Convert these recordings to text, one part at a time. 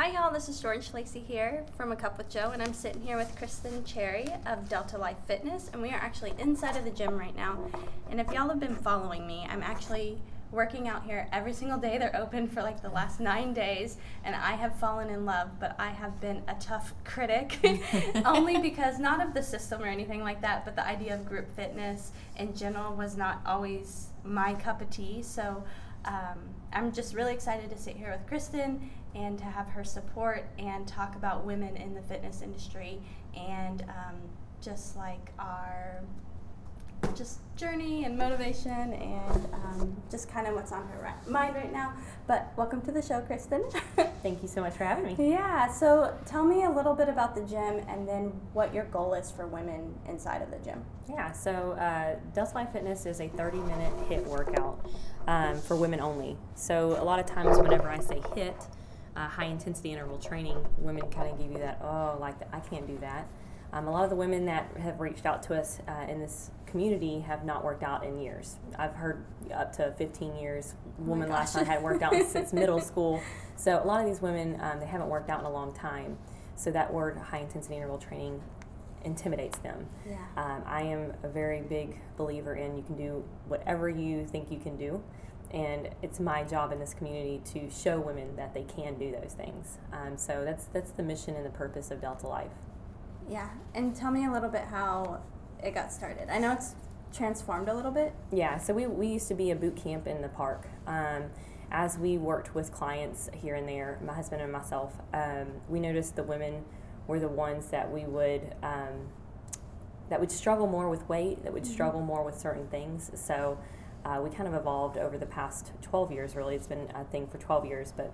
Hi, y'all. This is George Lacey here from A Cup with Joe, and I'm sitting here with Kristen Cherry of Delta Life Fitness, and we are actually inside of the gym right now. And if y'all have been following me, I'm actually working out here every single day. They're open for like the last nine days, and I have fallen in love, but I have been a tough critic, only because not of the system or anything like that, but the idea of group fitness in general was not always my cup of tea. So um, I'm just really excited to sit here with Kristen and to have her support and talk about women in the fitness industry and um, just like our just journey and motivation and um, just kind of what's on her right, mind right now. But welcome to the show, Kristen. Thank you so much for having me. Yeah, so tell me a little bit about the gym and then what your goal is for women inside of the gym. Yeah, so uh, Life Fitness is a 30 minute HIIT workout um, for women only. So a lot of times, whenever I say HIIT, uh, high intensity interval training, women kind of give you that, oh, like the, I can't do that. Um, a lot of the women that have reached out to us uh, in this community have not worked out in years. I've heard up to 15 years. Oh woman oh last night had worked out since middle school. So a lot of these women, um, they haven't worked out in a long time. So that word high intensity interval training intimidates them. Yeah. Um, I am a very big believer in you can do whatever you think you can do and it's my job in this community to show women that they can do those things. Um, so that's that's the mission and the purpose of Delta Life. Yeah, and tell me a little bit how it got started. I know it's transformed a little bit. Yeah, so we, we used to be a boot camp in the park. Um, as we worked with clients here and there, my husband and myself, um, we noticed the women were the ones that we would um, that would struggle more with weight, that would mm-hmm. struggle more with certain things. So uh, we kind of evolved over the past 12 years, really. It's been a thing for 12 years, but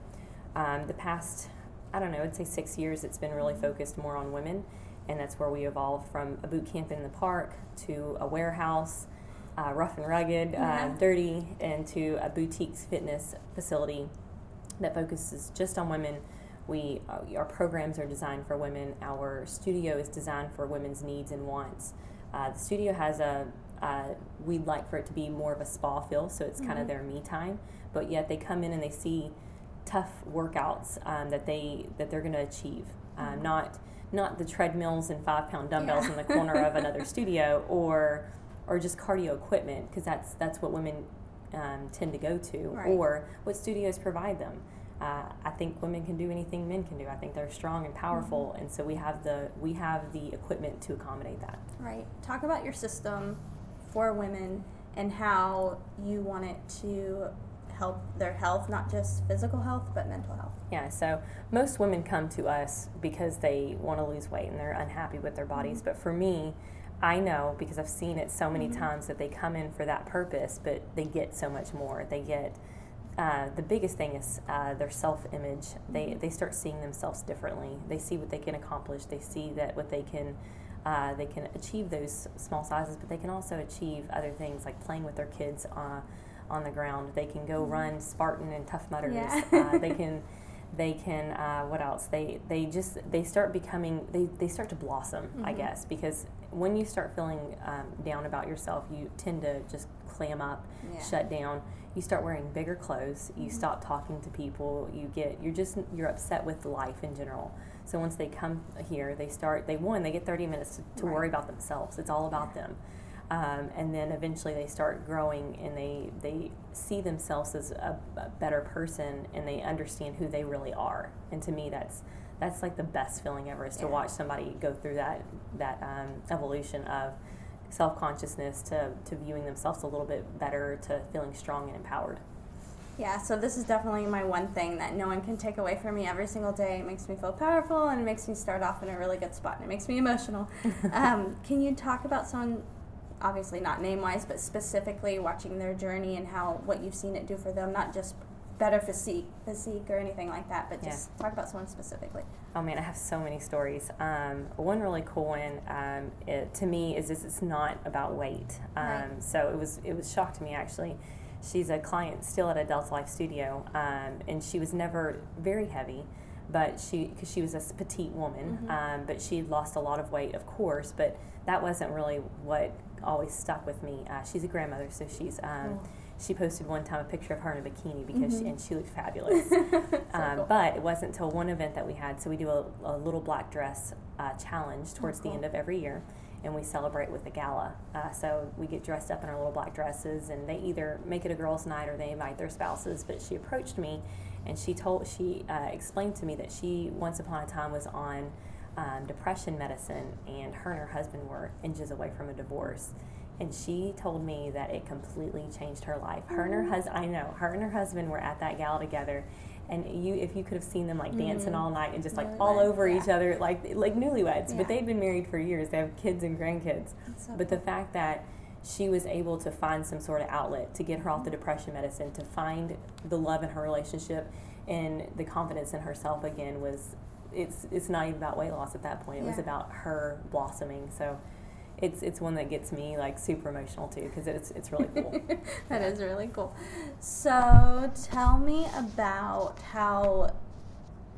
um, the past, I don't know, I'd say six years, it's been really focused more on women. And that's where we evolved from a boot camp in the park to a warehouse, uh, rough and rugged, uh, dirty, and to a boutique fitness facility that focuses just on women. We, uh, our programs are designed for women. Our studio is designed for women's needs and wants. Uh, the studio has a uh, we'd like for it to be more of a spa feel, so it's mm-hmm. kind of their me time. But yet they come in and they see tough workouts um, that they that they're going to achieve, um, mm-hmm. not not the treadmills and five pound dumbbells yeah. in the corner of another studio, or or just cardio equipment because that's that's what women um, tend to go to, right. or what studios provide them. Uh, I think women can do anything men can do. I think they're strong and powerful, mm-hmm. and so we have the we have the equipment to accommodate that. Right. Talk about your system for women and how you want it to help their health, not just physical health, but mental health. Yeah, so most women come to us because they want to lose weight and they're unhappy with their bodies. Mm-hmm. But for me, I know because I've seen it so many mm-hmm. times that they come in for that purpose, but they get so much more. They get uh, the biggest thing is uh, their self image. They, mm-hmm. they start seeing themselves differently. They see what they can accomplish. They see that what they can uh, they can achieve those small sizes, but they can also achieve other things like playing with their kids uh, on the ground. They can go mm-hmm. run Spartan and Tough Mudders. Yeah. uh, they can, they can. Uh, what else? They they just they start becoming they, they start to blossom. Mm-hmm. I guess because when you start feeling um, down about yourself, you tend to just clam up, yeah. shut down. You start wearing bigger clothes. You mm-hmm. stop talking to people. You get you're just you're upset with life in general. So once they come here, they start, they one, they get 30 minutes to, to right. worry about themselves. It's all about them. Um, and then eventually they start growing and they, they see themselves as a, a, better person and they understand who they really are. And to me, that's, that's like the best feeling ever is to yeah. watch somebody go through that, that um, evolution of self consciousness to, to viewing themselves a little bit better to feeling strong and empowered. Yeah, so this is definitely my one thing that no one can take away from me every single day. It makes me feel powerful and it makes me start off in a really good spot and it makes me emotional. um, can you talk about someone, obviously not name wise, but specifically watching their journey and how what you've seen it do for them, not just better physique, physique or anything like that, but just yeah. talk about someone specifically. Oh man, I have so many stories. Um, one really cool one um, it, to me is, is it's not about weight. Um, right. So it was it was shock to me actually she's a client still at a Delta Life studio, um, and she was never very heavy, but she because she was a petite woman, mm-hmm. um, but she lost a lot of weight, of course, but that wasn't really what always stuck with me. Uh, she's a grandmother, so she's um, she posted one time a picture of her in a bikini because Mhm. she, and she looked fabulous. So um, cool. But it wasn't until one event that we had. So we do a, a little black dress uh, challenge towards cool. the end of every year, and we celebrate with a gala. Uh, so we get dressed up in our little black dresses, and they either make it a girls' night or they invite their spouses. But she approached me, and she told she uh, explained to me that she once upon a time was on um, depression medicine, and her and her husband were inches away from a divorce. And she told me that it completely changed her life. Her and her husband, I know, her and her husband were at that gala together, and you, if you could have seen them like dancing Mhm. all night and just like Newlyweds, all over yeah. each other, like like newlyweds. Yeah. But they'd been married for years. They have kids and grandkids. So But the fact that she was able to find some sort of outlet to get her off the depression medicine, to find the love in her relationship, and the confidence in herself again was, it's it's not even about weight loss at that point. It was about her blossoming. So. It's, it's one that gets me like super emotional too because it's it's really cool. that is really cool. So tell me about how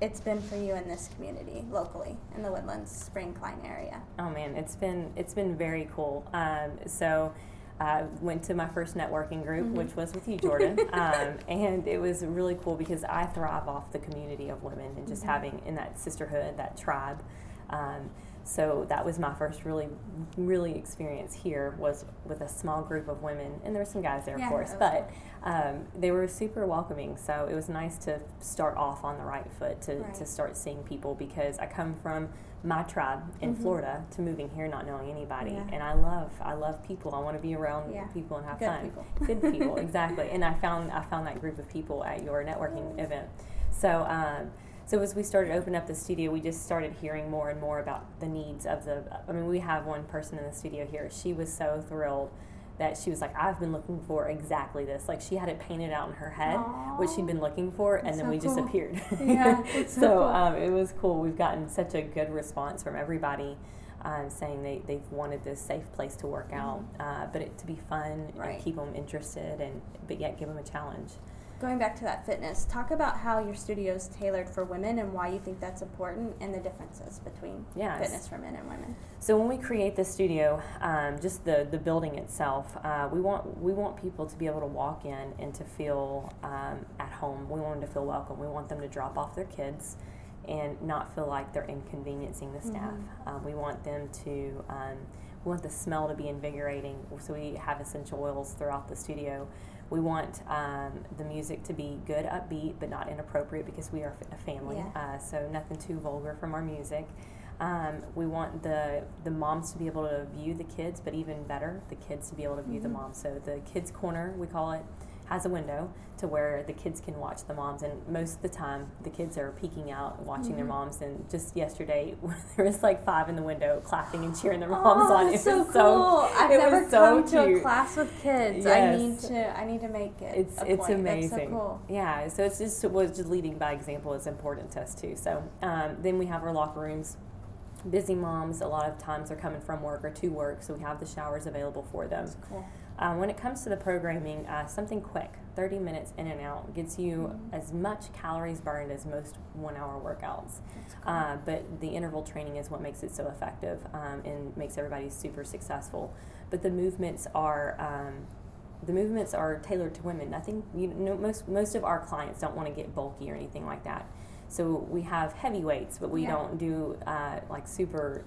it's been for you in this community locally in the Woodlands Spring Klein area. Oh man, it's been it's been very cool. Um, so I went to my first networking group, Mhm. which was with you, Jordan, um, and it was really cool because I thrive off the community of women and just Mhm. having in that sisterhood, that tribe. Um, so that was my first really, really experience here was with a small group of women, and there were some guys there, Yeah, of course, but um, they were super welcoming. So it was nice to start off on the right foot to, Right. to start seeing people because I come from my tribe in Mhm. Florida to moving here not knowing anybody, Yeah. and I love I love people. I want to be around Yeah. people and have Good fun. people. Good people, exactly. And I found I found that group of people at your networking event. So. Um, so as we started opening up the studio, we just started hearing more and more about the needs of the. I mean, we have one person in the studio here. She was so thrilled that she was like, "I've been looking for exactly this." Like she had it painted out in her head, what she'd been looking for, and That's then so we just appeared. Yeah, so so cool. um, it was cool. We've gotten such a good response from everybody. Um, saying they, they've wanted this safe place to work out, uh, but it to be fun Right. and keep them interested, and but yet give them a challenge. Going back to that fitness, talk about how your studio is tailored for women and why you think that's important and the differences between Yes. fitness for men and women. So when we create the studio, um, just the, the building itself, uh, we want we want people to be able to walk in and to feel um, at home. We want them to feel welcome. We want them to drop off their kids and not feel like they're inconveniencing the staff. Mhm. Um, we want them to um, we want the smell to be invigorating. So we have essential oils throughout the studio. We want um, the music to be good, upbeat, but not inappropriate because we are a family. Yeah. Uh, so nothing too vulgar from our music. Um, we want the the moms to be able to view the kids, but even better, the kids to be able to view the Mhm. moms. So the kids corner, we call it, has a window to where the kids can watch the moms, and most of the time the kids are peeking out, watching their Mhm. moms. And just yesterday, there was like five in the window clapping and cheering their moms oh, on. It so was cool! so I've it never was so come to a class with kids. I need to. I need to make it. It's a it's point. amazing. That's so cool. Yeah, so it's just was just leading by example is important to us too. So um, then we have our locker rooms. Busy moms, a lot of times are coming from work or to work, so we have the showers available for them. That's cool. Uh, when it comes to the programming, uh, something quick, 30 minutes in and out, gets you Mhm. as much calories burned as most one hour workouts. Cool. Uh, but the interval training is what makes it so effective um, and makes everybody super successful. But the movements are um, the movements are tailored to women. Nothing you know, most most of our clients don't want to get bulky or anything like that. So we have heavy weights, but we Yeah. don't do uh, like super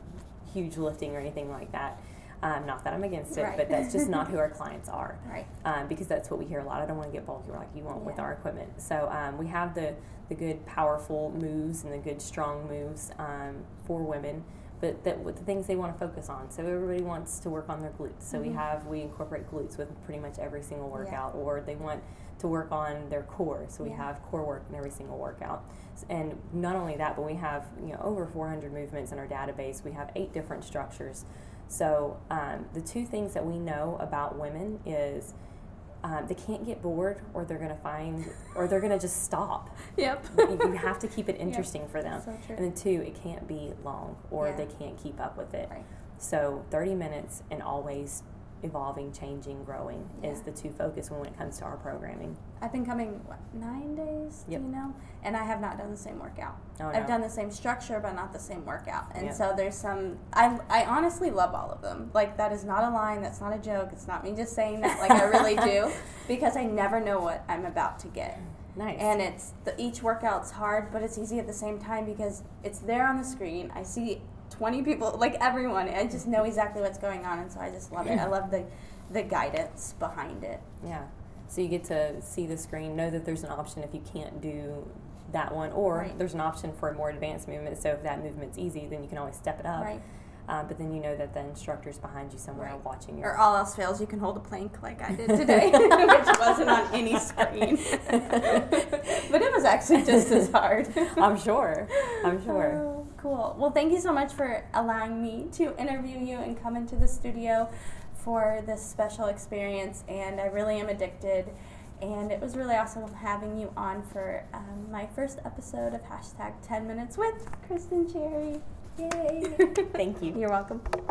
huge lifting or anything like that. Um, not that I'm against it, Right. but that's just not who our clients are right. um, because that's what we hear a lot. I don't want to get bulky like you want with our equipment. So um, we have the the good powerful moves and the good strong moves um, for women, but that with the things they want to focus on. So everybody wants to work on their glutes. So we Mhm. have we incorporate glutes with pretty much every single Yeah. workout, or they want to work on their core. So we Yeah. have core work in every single workout. And not only that, but we have you know over 400 movements in our database. We have eight different structures. So um, the two things that we know about women is um, they can't get bored, or they're gonna find, or they're gonna just stop. Yep. you, you have to keep it interesting for them. So true. And then two, it can't be long, or Yeah. they can't keep up with it. Right. So 30 minutes and always evolving, changing, growing is the two focus when it comes to our programming. I've been coming what, nine days, Yep. do you know? And I have not done the same workout. Oh, I've no. done the same structure, but not the same workout. And Yep. so there's some. I I honestly love all of them. Like that is not a line. That's not a joke. It's not me just saying that. Like I really do, because I never know what I'm about to get. Nice. And it's the, each workout's hard, but it's easy at the same time because it's there on the screen. I see 20 people, like everyone. I just know exactly what's going on, and so I just love it. I love the the guidance behind it. Yeah. So you get to see the screen, know that there's an option if you can't do that one, or Right. there's an option for a more advanced movement. So if that movement's easy, then you can always step it up. Right. Um, but then you know that the instructor's behind you somewhere Right. watching you. Or all else fails, you can hold a plank like I did today, which wasn't on any screen. but it was actually just as hard. I'm sure. I'm sure. Oh, cool. Well, thank you so much for allowing me to interview you and come into the studio for this special experience. And I really am addicted. And it was really awesome having you on for um, my first episode of hashtag 10 minutes with Kristen Cherry. Yay. Thank you. You're welcome.